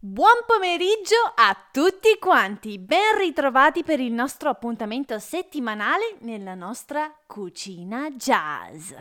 Buon pomeriggio a tutti quanti, ben ritrovati per il nostro appuntamento settimanale nella nostra cucina jazz.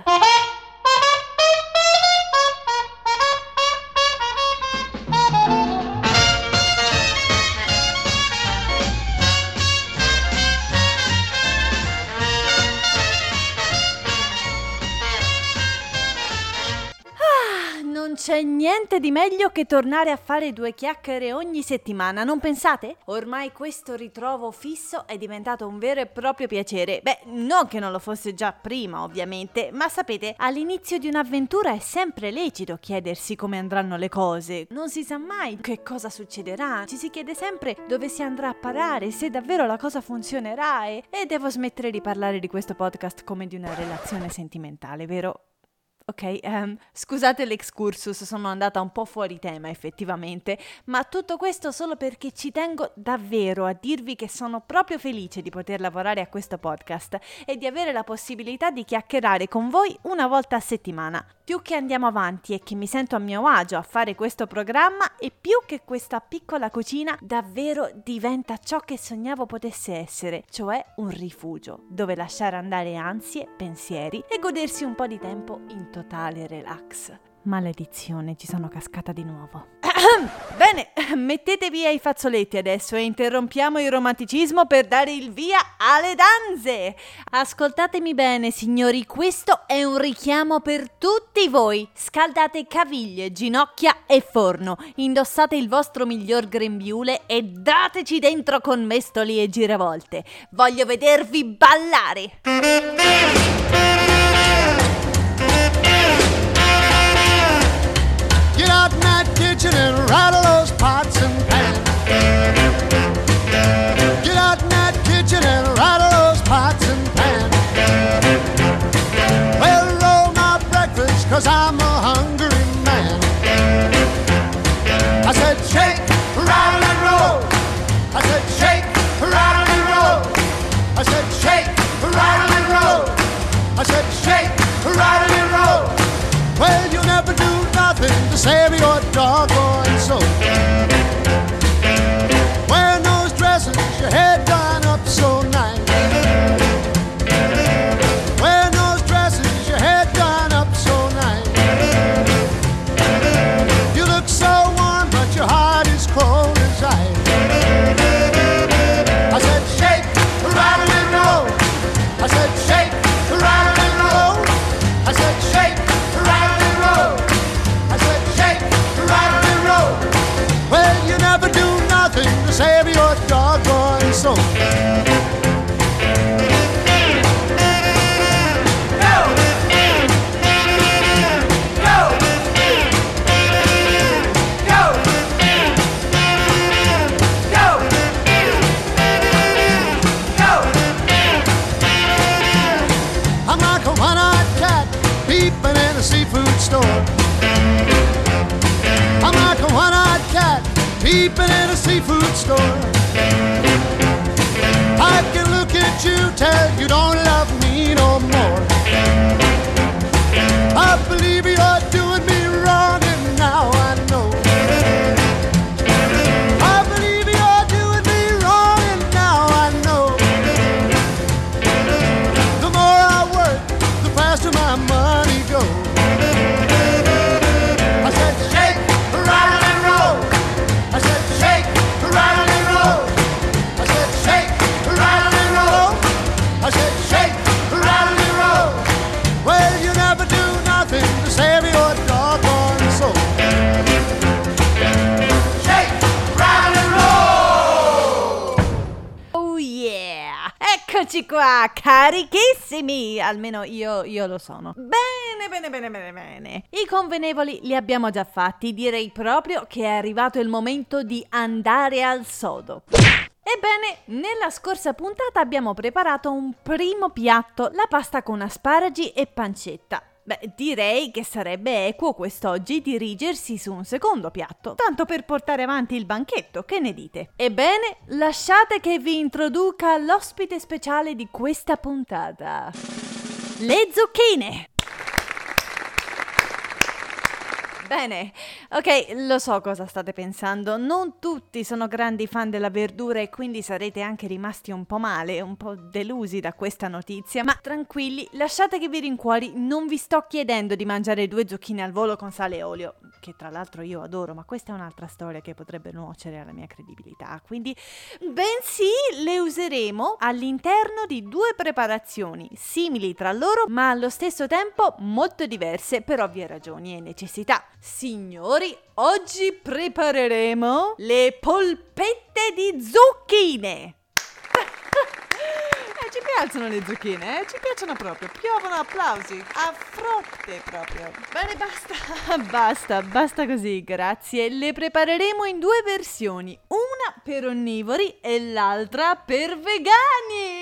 C'è niente di meglio che tornare a fare due chiacchiere ogni settimana, non pensate? Ormai questo ritrovo fisso è diventato un vero e proprio piacere. Beh, non che non lo fosse già prima, ovviamente, ma sapete, all'inizio di un'avventura è sempre lecito chiedersi come andranno le cose. Non si sa mai che cosa succederà, ci si chiede sempre dove si andrà a parare, se davvero la cosa funzionerà e, e devo smettere di parlare di questo podcast come di una relazione sentimentale, vero? Ok, um, scusate l'excursus, sono andata un po' fuori tema effettivamente, ma tutto questo solo perché ci tengo davvero a dirvi che sono proprio felice di poter lavorare a questo podcast e di avere la possibilità di chiacchierare con voi una volta a settimana. Più che andiamo avanti e che mi sento a mio agio a fare questo programma e più che questa piccola cucina davvero diventa ciò che sognavo potesse essere, cioè un rifugio dove lasciare andare ansie, pensieri e godersi un po' di tempo in totale relax. Maledizione, ci sono cascata di nuovo. Bene, mettete via i fazzoletti adesso e interrompiamo il romanticismo per dare il via alle danze. Ascoltatemi bene, signori, questo è un richiamo per tutti voi. Scaldate caviglie, ginocchia e forno. Indossate il vostro miglior grembiule e dateci dentro con mestoli e giravolte. Voglio vedervi ballare. And rattle store. I'm like a one-eyed cat peeping in a seafood store. I can look at you, tell you don't love qua, carichissimi! Almeno io, io lo sono. Bene, bene, bene, bene, bene. I convenevoli li abbiamo già fatti, direi proprio che è arrivato il momento di andare al sodo. Ebbene, nella scorsa puntata abbiamo preparato un primo piatto, la pasta con asparagi e pancetta. Beh, direi che sarebbe equo quest'oggi dirigersi su un secondo piatto, tanto per portare avanti il banchetto, che ne dite? Ebbene, lasciate che vi introduca l'ospite speciale di questa puntata. Le zucchine! Bene, ok, lo so cosa state pensando. Non tutti sono grandi fan della verdura e quindi sarete anche rimasti un po' male, un po' delusi da questa notizia. Ma tranquilli, lasciate che vi rincuori, non vi sto chiedendo di mangiare due zucchine al volo con sale e olio, che tra l'altro io adoro, ma questa è un'altra storia che potrebbe nuocere alla mia credibilità. Quindi, bensì, le useremo all'interno di due preparazioni simili tra loro, ma allo stesso tempo molto diverse per ovvie ragioni e necessità. Signori, oggi prepareremo le polpette di zucchine. Eh, ci piacciono le zucchine, eh? ci piacciono proprio, piovono applausi, a frotte proprio. Bene, basta, basta, basta così, grazie. Le prepareremo in due versioni, una per onnivori e l'altra per vegani.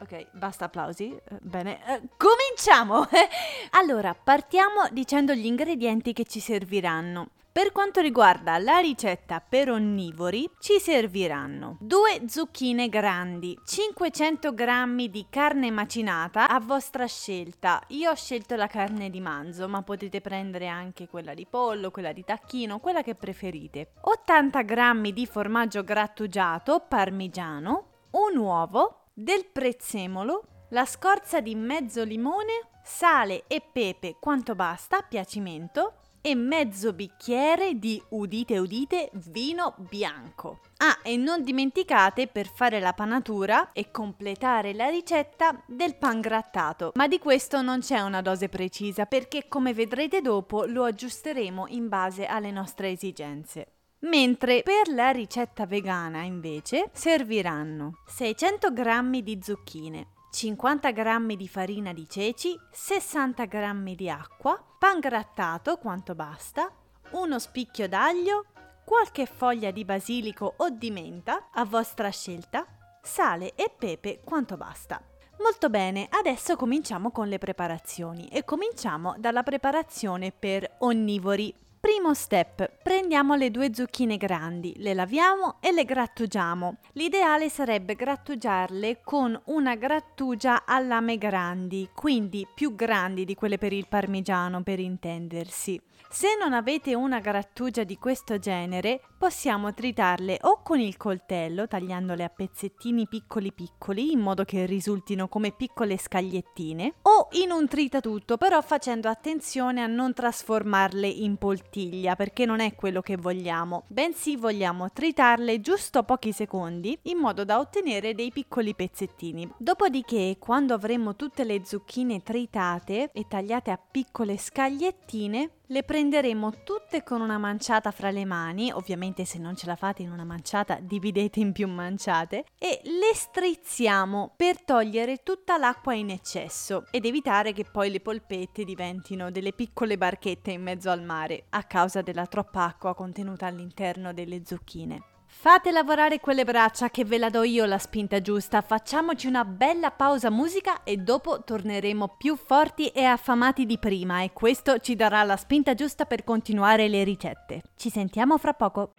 Ok, basta applausi. Eh, Bene, eh, cominciamo! allora, partiamo dicendo gli ingredienti che ci serviranno. Per quanto riguarda la ricetta per onnivori, ci serviranno due zucchine grandi, 500 g di carne macinata a vostra scelta. Io ho scelto la carne di manzo, ma potete prendere anche quella di pollo, quella di tacchino, quella che preferite. 80 g di formaggio grattugiato parmigiano, un uovo, del prezzemolo, la scorza di mezzo limone, sale e pepe quanto basta a piacimento e mezzo bicchiere di udite udite vino bianco. Ah, e non dimenticate per fare la panatura e completare la ricetta del pan grattato, ma di questo non c'è una dose precisa perché come vedrete dopo lo aggiusteremo in base alle nostre esigenze. Mentre per la ricetta vegana invece serviranno 600 g di zucchine, 50 g di farina di ceci, 60 g di acqua, pan grattato quanto basta, uno spicchio d'aglio, qualche foglia di basilico o di menta a vostra scelta, sale e pepe quanto basta. Molto bene, adesso cominciamo con le preparazioni e cominciamo dalla preparazione per onnivori. Primo step, prendiamo le due zucchine grandi, le laviamo e le grattugiamo. L'ideale sarebbe grattugiarle con una grattugia a lame grandi, quindi più grandi di quelle per il parmigiano per intendersi. Se non avete una grattugia di questo genere, possiamo tritarle o con il coltello, tagliandole a pezzettini piccoli piccoli, in modo che risultino come piccole scagliettine, o in un tritatutto, però facendo attenzione a non trasformarle in poltiglia, perché non è quello che vogliamo, bensì vogliamo tritarle giusto pochi secondi, in modo da ottenere dei piccoli pezzettini. Dopodiché, quando avremo tutte le zucchine tritate e tagliate a piccole scagliettine, le prenderemo tutte con una manciata fra le mani, ovviamente se non ce la fate in una manciata dividete in più manciate, e le strizziamo per togliere tutta l'acqua in eccesso ed evitare che poi le polpette diventino delle piccole barchette in mezzo al mare a causa della troppa acqua contenuta all'interno delle zucchine. Fate lavorare quelle braccia che ve la do io la spinta giusta, facciamoci una bella pausa musica e dopo torneremo più forti e affamati di prima e questo ci darà la spinta giusta per continuare le ricette. Ci sentiamo fra poco.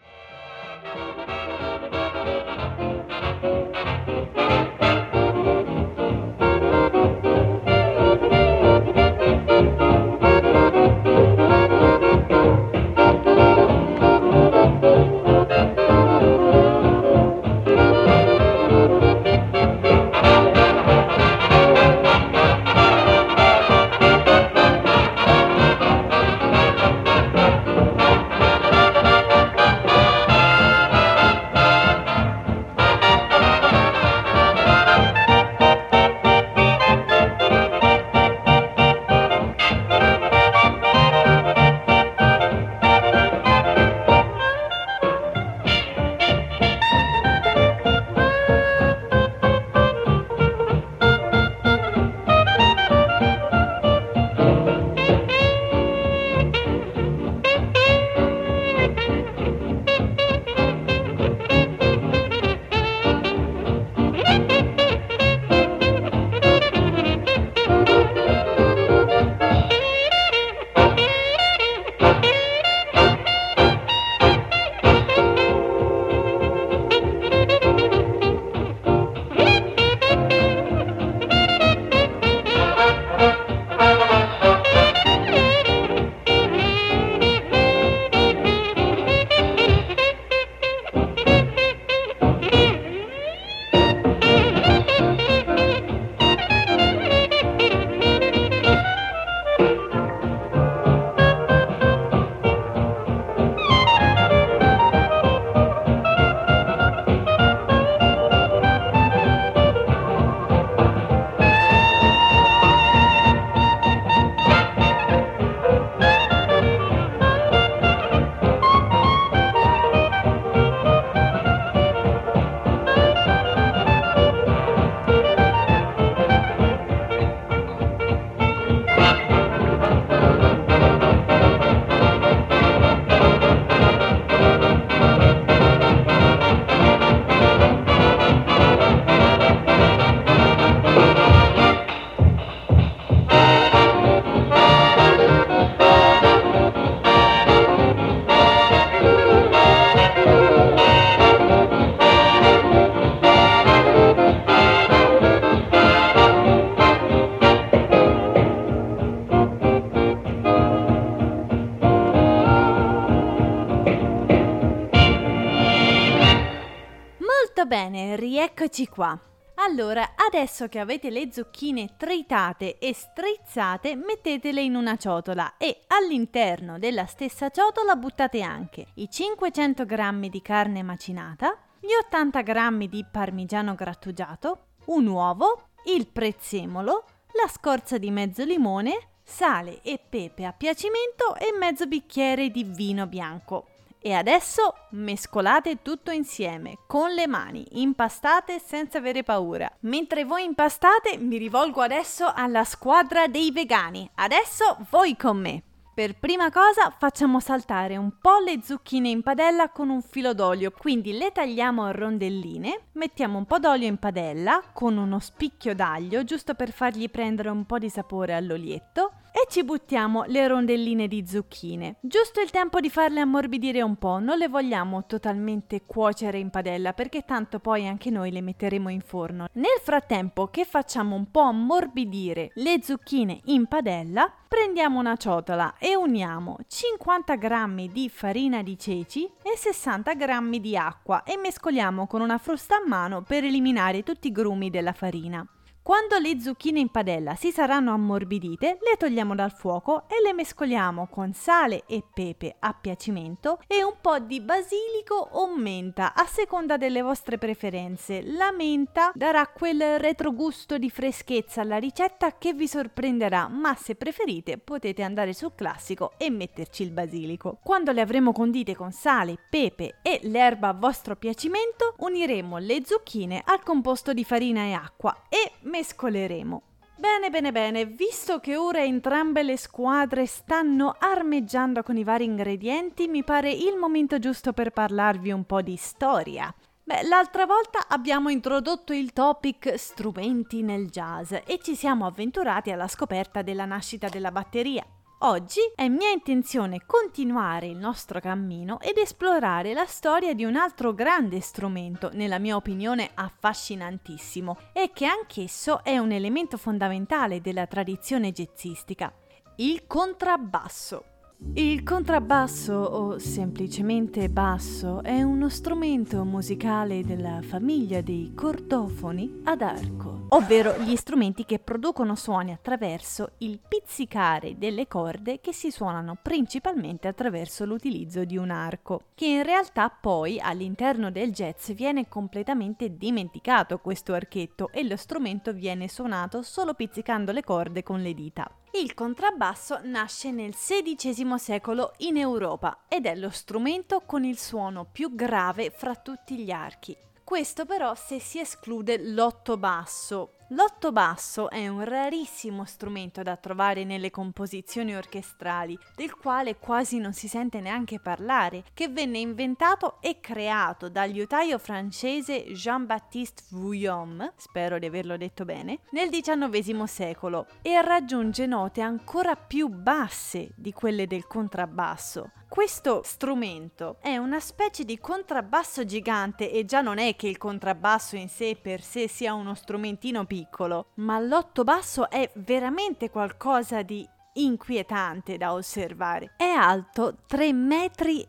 Bene, rieccoci qua. Allora, adesso che avete le zucchine tritate e strizzate, mettetele in una ciotola e all'interno della stessa ciotola buttate anche i 500 g di carne macinata, gli 80 g di parmigiano grattugiato, un uovo, il prezzemolo, la scorza di mezzo limone, sale e pepe a piacimento e mezzo bicchiere di vino bianco. E adesso mescolate tutto insieme, con le mani, impastate senza avere paura. Mentre voi impastate, mi rivolgo adesso alla squadra dei vegani. Adesso voi con me. Per prima cosa facciamo saltare un po' le zucchine in padella con un filo d'olio, quindi le tagliamo a rondelline, mettiamo un po' d'olio in padella con uno spicchio d'aglio giusto per fargli prendere un po' di sapore all'olietto e ci buttiamo le rondelline di zucchine. Giusto il tempo di farle ammorbidire un po', non le vogliamo totalmente cuocere in padella perché tanto poi anche noi le metteremo in forno. Nel frattempo che facciamo un po' ammorbidire le zucchine in padella, prendiamo una ciotola e uniamo 50 g di farina di ceci e 60 g di acqua e mescoliamo con una frusta a mano per eliminare tutti i grumi della farina. Quando le zucchine in padella si saranno ammorbidite, le togliamo dal fuoco e le mescoliamo con sale e pepe a piacimento e un po' di basilico o menta a seconda delle vostre preferenze. La menta darà quel retrogusto di freschezza alla ricetta che vi sorprenderà, ma se preferite potete andare sul classico e metterci il basilico. Quando le avremo condite con sale, pepe e l'erba a vostro piacimento, uniremo le zucchine al composto di farina e acqua e mescoleremo. Bene, bene, bene, visto che ora entrambe le squadre stanno armeggiando con i vari ingredienti, mi pare il momento giusto per parlarvi un po' di storia. Beh, l'altra volta abbiamo introdotto il topic strumenti nel jazz e ci siamo avventurati alla scoperta della nascita della batteria. Oggi è mia intenzione continuare il nostro cammino ed esplorare la storia di un altro grande strumento, nella mia opinione affascinantissimo, e che anch'esso è un elemento fondamentale della tradizione jazzistica, il contrabbasso. Il contrabbasso o semplicemente basso è uno strumento musicale della famiglia dei cordofoni ad arco, ovvero gli strumenti che producono suoni attraverso il pizzicare delle corde che si suonano principalmente attraverso l'utilizzo di un arco, che in realtà poi all'interno del jazz viene completamente dimenticato questo archetto e lo strumento viene suonato solo pizzicando le corde con le dita. Il contrabbasso nasce nel XVI secolo in Europa ed è lo strumento con il suono più grave fra tutti gli archi. Questo però se si esclude l'otto basso, L'otto basso è un rarissimo strumento da trovare nelle composizioni orchestrali, del quale quasi non si sente neanche parlare, che venne inventato e creato dal liutaio francese Jean-Baptiste Vuillaume, spero di averlo detto bene, nel XIX secolo e raggiunge note ancora più basse di quelle del contrabbasso. Questo strumento è una specie di contrabbasso gigante e già non è che il contrabbasso in sé per sé sia uno strumentino piccolo, ma l'otto basso è veramente qualcosa di inquietante da osservare. È alto 3,85 metri.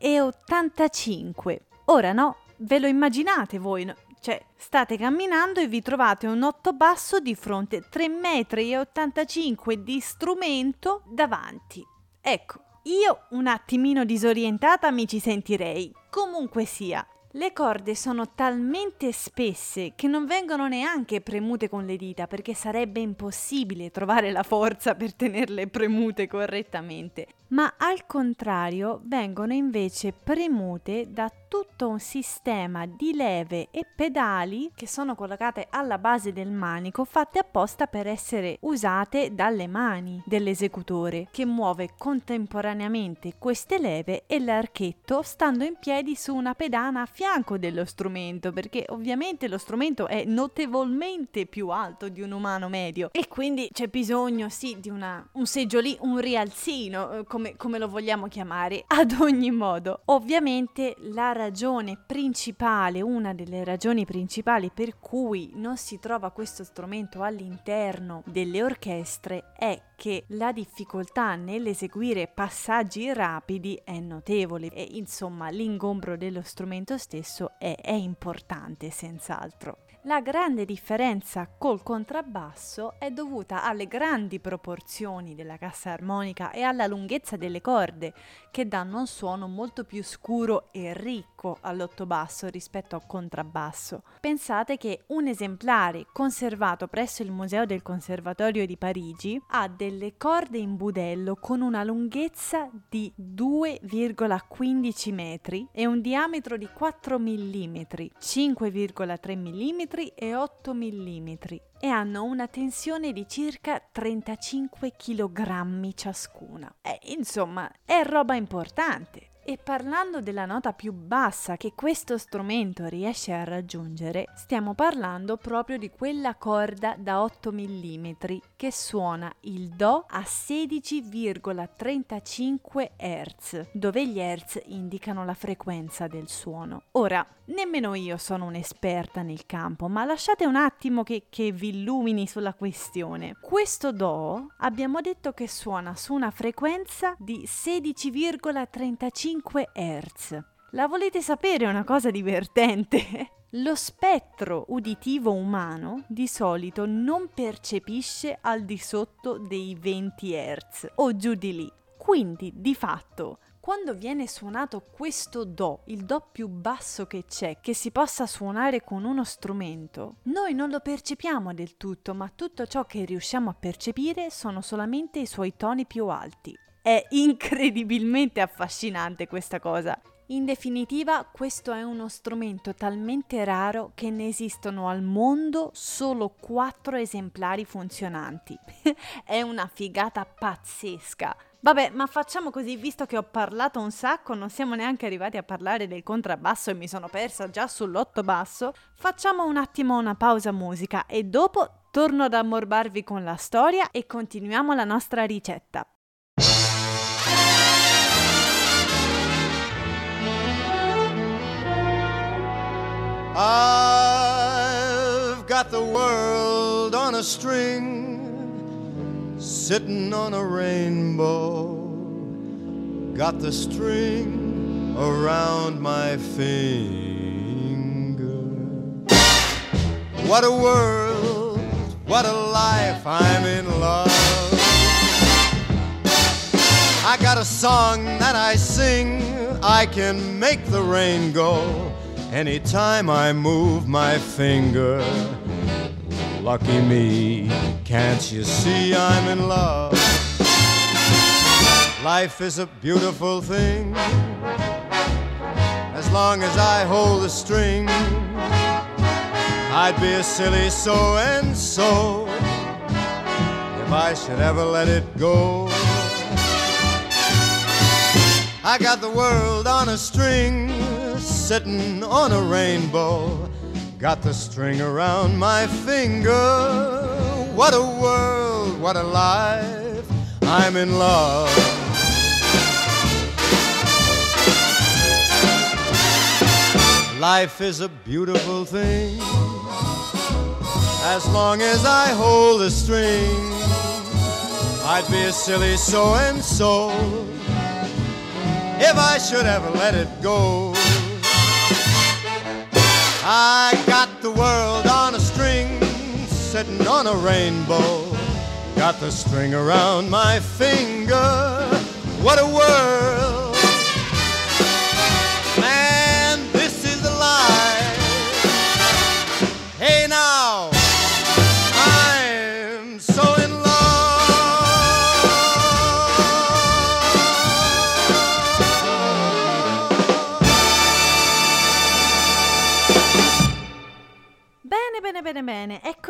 Ora no, ve lo immaginate voi, no? Cioè, state camminando e vi trovate un otto basso di fronte, 3,85 metri di strumento davanti. Ecco, io un attimino disorientata mi ci sentirei. Comunque sia, le corde sono talmente spesse che non vengono neanche premute con le dita perché sarebbe impossibile trovare la forza per tenerle premute correttamente ma al contrario vengono invece premute da tutto un sistema di leve e pedali che sono collocate alla base del manico fatte apposta per essere usate dalle mani dell'esecutore che muove contemporaneamente queste leve e l'archetto stando in piedi su una pedana a fianco dello strumento perché ovviamente lo strumento è notevolmente più alto di un umano medio e quindi c'è bisogno sì di una, un seggiolino, un rialzino eh, come, come lo vogliamo chiamare. Ad ogni modo, ovviamente la ragione principale, una delle ragioni principali per cui non si trova questo strumento all'interno delle orchestre è che la difficoltà nell'eseguire passaggi rapidi è notevole e insomma l'ingombro dello strumento stesso è, è importante senz'altro. La grande differenza col contrabbasso è dovuta alle grandi proporzioni della cassa armonica e alla lunghezza delle corde, che danno un suono molto più scuro e ricco all'ottobasso rispetto al contrabbasso. Pensate che un esemplare conservato presso il Museo del Conservatorio di Parigi ha delle corde in budello con una lunghezza di 2,15 metri e un diametro di 4 mm, 5,3 mm e 8 mm e hanno una tensione di circa 35 kg ciascuna. E, insomma, è roba importante. E parlando della nota più bassa che questo strumento riesce a raggiungere, stiamo parlando proprio di quella corda da 8 mm che suona il Do a 16,35 Hz, dove gli Hz indicano la frequenza del suono. Ora, nemmeno io sono un'esperta nel campo, ma lasciate un attimo che, che vi illumini sulla questione. Questo Do abbiamo detto che suona su una frequenza di 16,35 Hz. La volete sapere una cosa divertente? Lo spettro uditivo umano di solito non percepisce al di sotto dei 20 Hz o giù di lì. Quindi, di fatto, quando viene suonato questo Do, il Do più basso che c'è, che si possa suonare con uno strumento, noi non lo percepiamo del tutto, ma tutto ciò che riusciamo a percepire sono solamente i suoi toni più alti. È incredibilmente affascinante questa cosa. In definitiva, questo è uno strumento talmente raro che ne esistono al mondo solo 4 esemplari funzionanti. è una figata pazzesca. Vabbè, ma facciamo così, visto che ho parlato un sacco, non siamo neanche arrivati a parlare del contrabbasso e mi sono persa già sull'otto basso, facciamo un attimo una pausa musica e dopo torno ad ammorbarvi con la storia e continuiamo la nostra ricetta. I've got the world on a string, sitting on a rainbow. Got the string around my finger. What a world, what a life, I'm in love. I got a song that I sing, I can make the rain go anytime I move my finger. Lucky me, can't you see I'm in love? Life is a beautiful thing. As long as I hold the string, I'd be a silly so and so if I should ever let it go. I got the world on a string sitting on a rainbow. Got the string around my finger. What a world, what a life. I'm in love. Life is a beautiful thing. As long as I hold the string, I'd be a silly so and so if I should ever let it go. I got the world on a string, sitting on a rainbow. Got the string around my finger. What a world!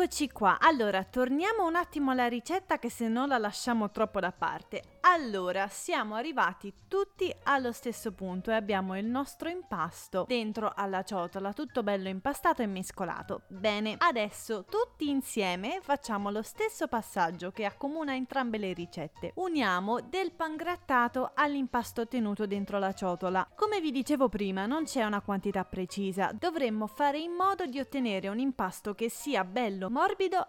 Eccoci qua. Allora, torniamo un attimo alla ricetta che se no la lasciamo troppo da parte. Allora, siamo arrivati tutti allo stesso punto e abbiamo il nostro impasto dentro alla ciotola, tutto bello impastato e mescolato. Bene, adesso tutti insieme facciamo lo stesso passaggio che accomuna entrambe le ricette. Uniamo del pangrattato all'impasto tenuto dentro la ciotola. Come vi dicevo prima, non c'è una quantità precisa, dovremmo fare in modo di ottenere un impasto che sia bello, morbido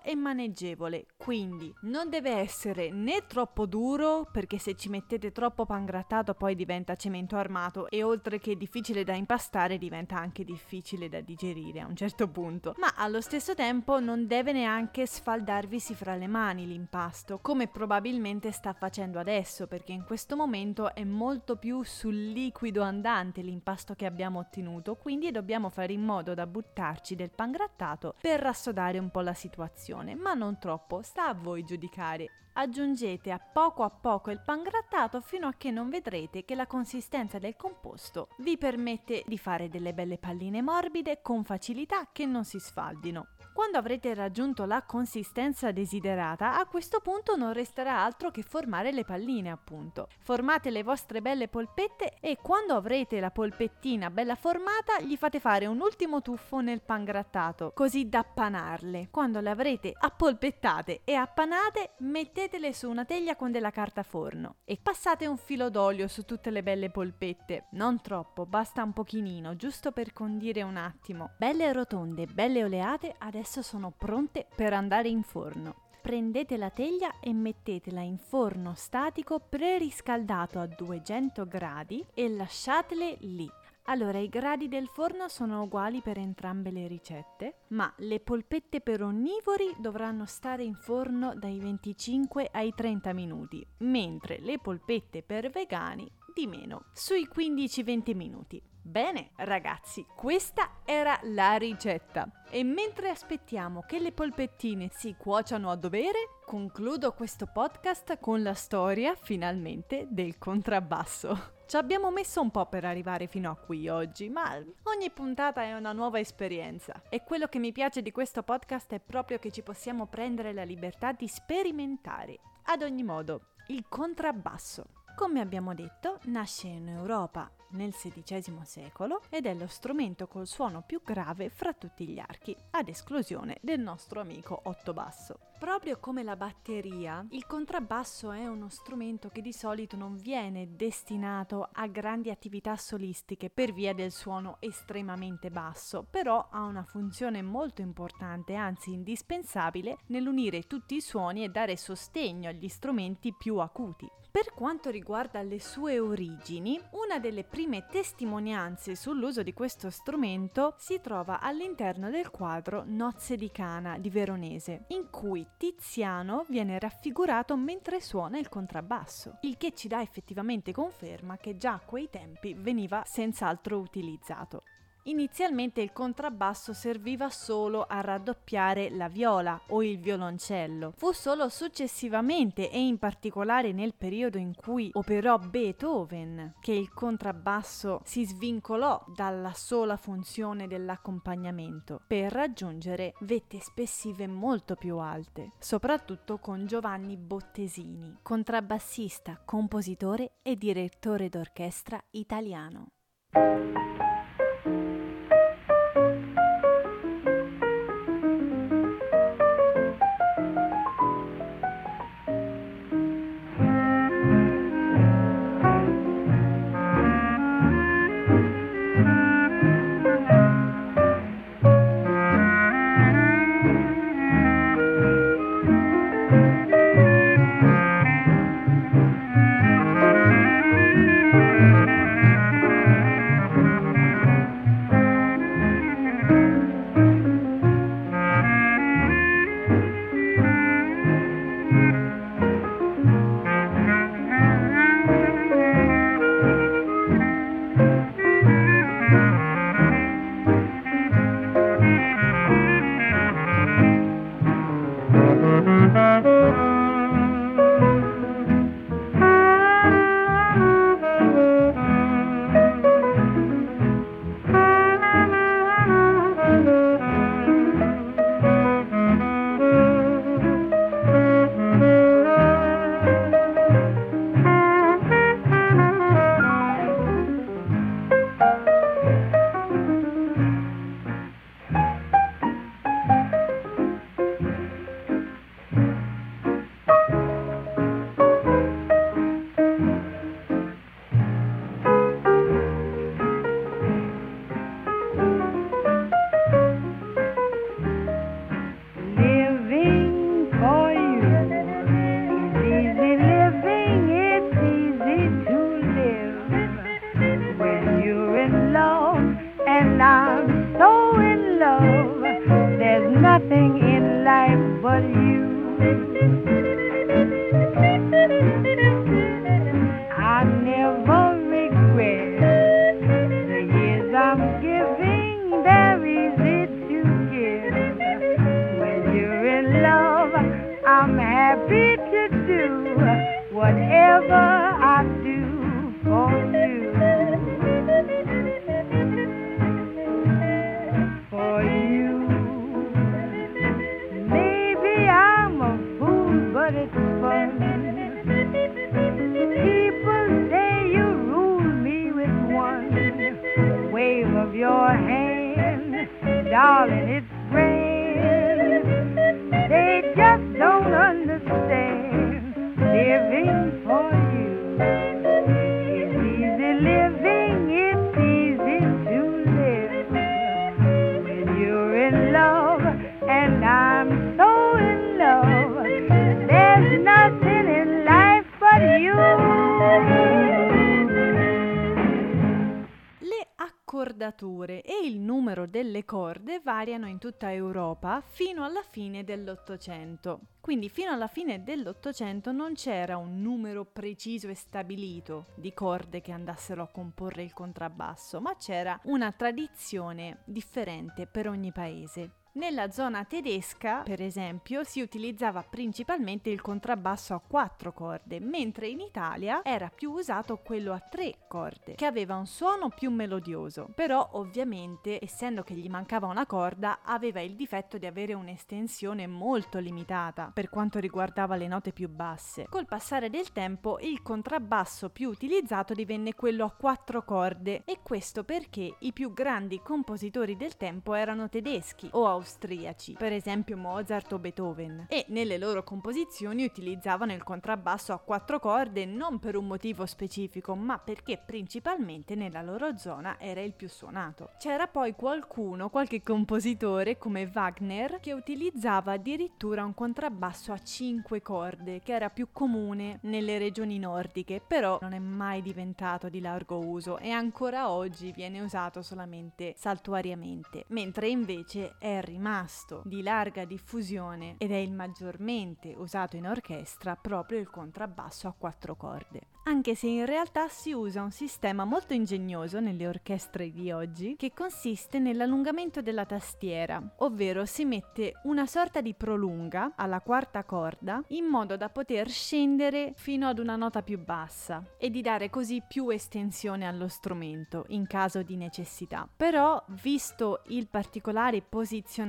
e maneggevole. Quindi non deve essere né troppo duro perché se ci mettete troppo pangrattato poi diventa cemento armato e oltre che difficile da impastare diventa anche difficile da digerire a un certo punto. Ma allo stesso tempo non deve neanche sfaldarvisi fra le mani l'impasto, come probabilmente sta facendo adesso perché in questo momento è molto più sul liquido andante l'impasto che abbiamo ottenuto, quindi dobbiamo fare in modo da buttarci del pangrattato per rassodare un po' la situazione, ma non troppo, sta a voi giudicare. Aggiungete a poco a poco il pangrattato fino a che non vedrete che la consistenza del composto vi permette di fare delle belle palline morbide con facilità che non si sfaldino. Quando avrete raggiunto la consistenza desiderata, a questo punto non resterà altro che formare le palline, appunto. Formate le vostre belle polpette e quando avrete la polpettina bella formata, gli fate fare un ultimo tuffo nel pangrattato, così da appanarle. Quando le avrete appolpettate e appanate, mettetele su una teglia con della carta forno e passate un filo d'olio su tutte le belle polpette. Non troppo, basta un pochino, giusto per condire un attimo. Belle rotonde, belle oleate, adesso adesso sono pronte per andare in forno. Prendete la teglia e mettetela in forno statico preriscaldato a 200 gradi e lasciatele lì. Allora, i gradi del forno sono uguali per entrambe le ricette, ma le polpette per onnivori dovranno stare in forno dai 25 ai 30 minuti, mentre le polpette per vegani di meno, sui 15-20 minuti. Bene ragazzi, questa era la ricetta e mentre aspettiamo che le polpettine si cuociano a dovere, concludo questo podcast con la storia finalmente del contrabbasso. Ci abbiamo messo un po' per arrivare fino a qui oggi, ma ogni puntata è una nuova esperienza e quello che mi piace di questo podcast è proprio che ci possiamo prendere la libertà di sperimentare. Ad ogni modo, il contrabbasso. Come abbiamo detto, nasce in Europa nel XVI secolo ed è lo strumento col suono più grave fra tutti gli archi, ad esclusione del nostro amico otto basso. Proprio come la batteria, il contrabbasso è uno strumento che di solito non viene destinato a grandi attività solistiche per via del suono estremamente basso, però ha una funzione molto importante, anzi indispensabile, nell'unire tutti i suoni e dare sostegno agli strumenti più acuti. Per quanto riguarda le sue origini, una delle prime testimonianze sull'uso di questo strumento si trova all'interno del quadro Nozze di Cana di Veronese, in cui Tiziano viene raffigurato mentre suona il contrabbasso, il che ci dà effettivamente conferma che già a quei tempi veniva senz'altro utilizzato. Inizialmente il contrabbasso serviva solo a raddoppiare la viola o il violoncello. Fu solo successivamente e in particolare nel periodo in cui operò Beethoven che il contrabbasso si svincolò dalla sola funzione dell'accompagnamento per raggiungere vette espressive molto più alte, soprattutto con Giovanni Bottesini, contrabbassista, compositore e direttore d'orchestra italiano. Accordature e il numero delle corde variano in tutta Europa fino alla fine dell'Ottocento. Quindi fino alla fine dell'Ottocento non c'era un numero preciso e stabilito di corde che andassero a comporre il contrabbasso, ma c'era una tradizione differente per ogni paese. Nella zona tedesca, per esempio, si utilizzava principalmente il contrabbasso a quattro corde, mentre in Italia era più usato quello a tre corde, che aveva un suono più melodioso. Però, ovviamente, essendo che gli mancava una corda, aveva il difetto di avere un'estensione molto limitata per quanto riguardava le note più basse. Col passare del tempo, il contrabbasso più utilizzato divenne quello a quattro corde, e questo perché i più grandi compositori del tempo erano tedeschi o austriaci, per esempio Mozart o Beethoven, e nelle loro composizioni utilizzavano il contrabbasso a quattro corde non per un motivo specifico, ma perché principalmente nella loro zona era il più suonato. C'era poi qualcuno, qualche compositore come Wagner, che utilizzava addirittura un contrabbasso a cinque corde, che era più comune nelle regioni nordiche, però non è mai diventato di largo uso e ancora oggi viene usato solamente saltuariamente, mentre invece è rimasto di larga diffusione ed è il maggiormente usato in orchestra proprio il contrabbasso a quattro corde. Anche se in realtà si usa un sistema molto ingegnoso nelle orchestre di oggi che consiste nell'allungamento della tastiera, ovvero si mette una sorta di prolunga alla quarta corda in modo da poter scendere fino ad una nota più bassa e di dare così più estensione allo strumento in caso di necessità. Però, visto il particolare posizionamento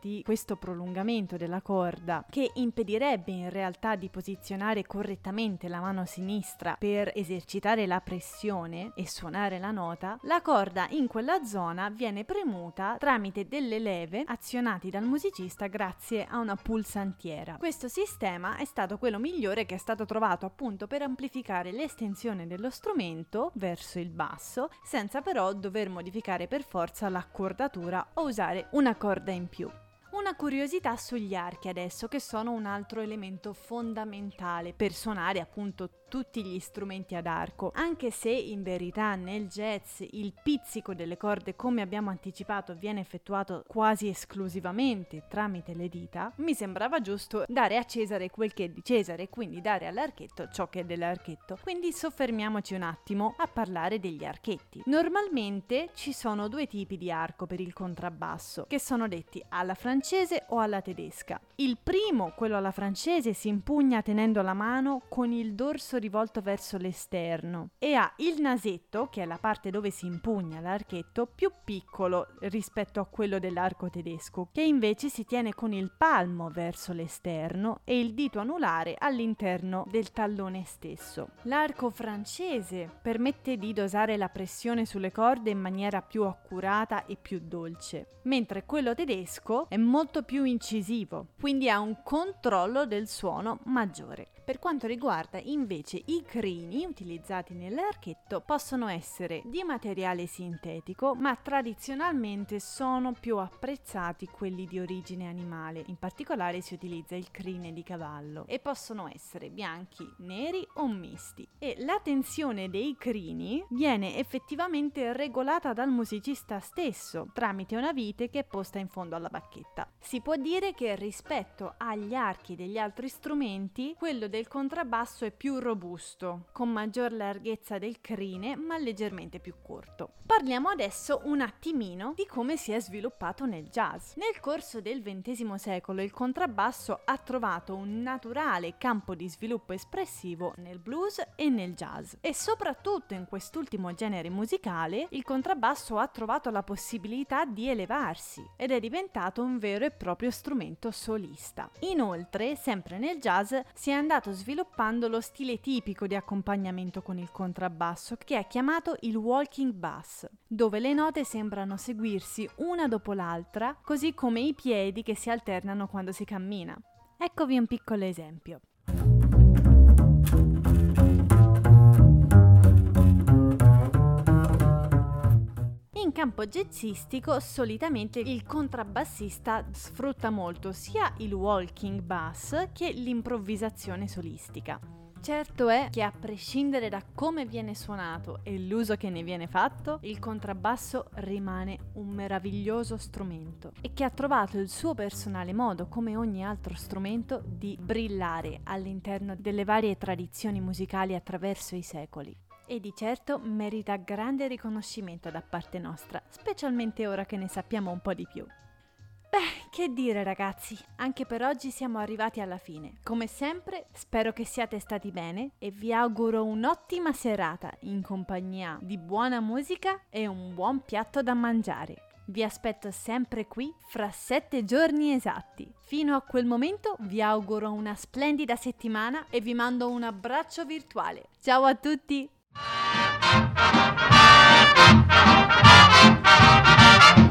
di questo prolungamento della corda che impedirebbe in realtà di posizionare correttamente la mano sinistra per esercitare la pressione e suonare la nota, la corda in quella zona viene premuta tramite delle leve azionati dal musicista grazie a una pulsantiera. Questo sistema è stato quello migliore che è stato trovato appunto per amplificare l'estensione dello strumento verso il basso senza però dover modificare per forza l'accordatura o usare una corda in più. Una curiosità sugli archi adesso, che sono un altro elemento fondamentale per suonare appunto tutti gli strumenti ad arco, anche se in verità nel jazz il pizzico delle corde, come abbiamo anticipato, viene effettuato quasi esclusivamente tramite le dita, mi sembrava giusto dare a Cesare quel che è di Cesare quindi dare all'archetto ciò che è dell'archetto. Quindi soffermiamoci un attimo a parlare degli archetti. Normalmente ci sono due tipi di arco per il contrabbasso, che sono detti alla francese o alla tedesca. Il primo, quello alla francese, si impugna tenendo la mano con il dorso rivolto verso l'esterno e ha il nasetto, che è la parte dove si impugna l'archetto, più piccolo rispetto a quello dell'arco tedesco, che invece si tiene con il palmo verso l'esterno e il dito anulare all'interno del tallone stesso. L'arco francese permette di dosare la pressione sulle corde in maniera più accurata e più dolce, mentre quello tedesco è molto più incisivo, quindi ha un controllo del suono maggiore. Per quanto riguarda invece i crini utilizzati nell'archetto possono essere di materiale sintetico, ma tradizionalmente sono più apprezzati quelli di origine animale. In particolare si utilizza il crine di cavallo e possono essere bianchi, neri o misti. E la tensione dei crini viene effettivamente regolata dal musicista stesso tramite una vite che è posta in fondo alla bacchetta. Si può dire che rispetto agli archi degli altri strumenti, quello del contrabbasso è più robusto, con maggior larghezza del crine, ma leggermente più corto. Parliamo adesso un attimino di come si è sviluppato nel jazz. Nel corso del XX secolo il contrabbasso ha trovato un naturale campo di sviluppo espressivo nel blues e nel jazz e soprattutto in quest'ultimo genere musicale il contrabbasso ha trovato la possibilità di elevarsi ed è diventato un vero e proprio strumento solista. Inoltre, sempre nel jazz si è andato sviluppando lo stile tipico di accompagnamento con il contrabbasso che è chiamato il walking bass, dove le note sembrano seguirsi una dopo l'altra, così come i piedi che si alternano quando si cammina. Eccovi un piccolo esempio. Campo jazzistico solitamente il contrabbassista sfrutta molto sia il walking bass che l'improvvisazione solistica. Certo è che a prescindere da come viene suonato e l'uso che ne viene fatto, il contrabbasso rimane un meraviglioso strumento e che ha trovato il suo personale modo, come ogni altro strumento, di brillare all'interno delle varie tradizioni musicali attraverso i secoli e di certo merita grande riconoscimento da parte nostra, specialmente ora che ne sappiamo un po' di più. Beh, che dire ragazzi, anche per oggi siamo arrivati alla fine. Come sempre, spero che siate stati bene e vi auguro un'ottima serata in compagnia di buona musica e un buon piatto da mangiare. Vi aspetto sempre qui fra sette giorni esatti. Fino a quel momento vi auguro una splendida settimana e vi mando un abbraccio virtuale. Ciao a tutti! Thank you.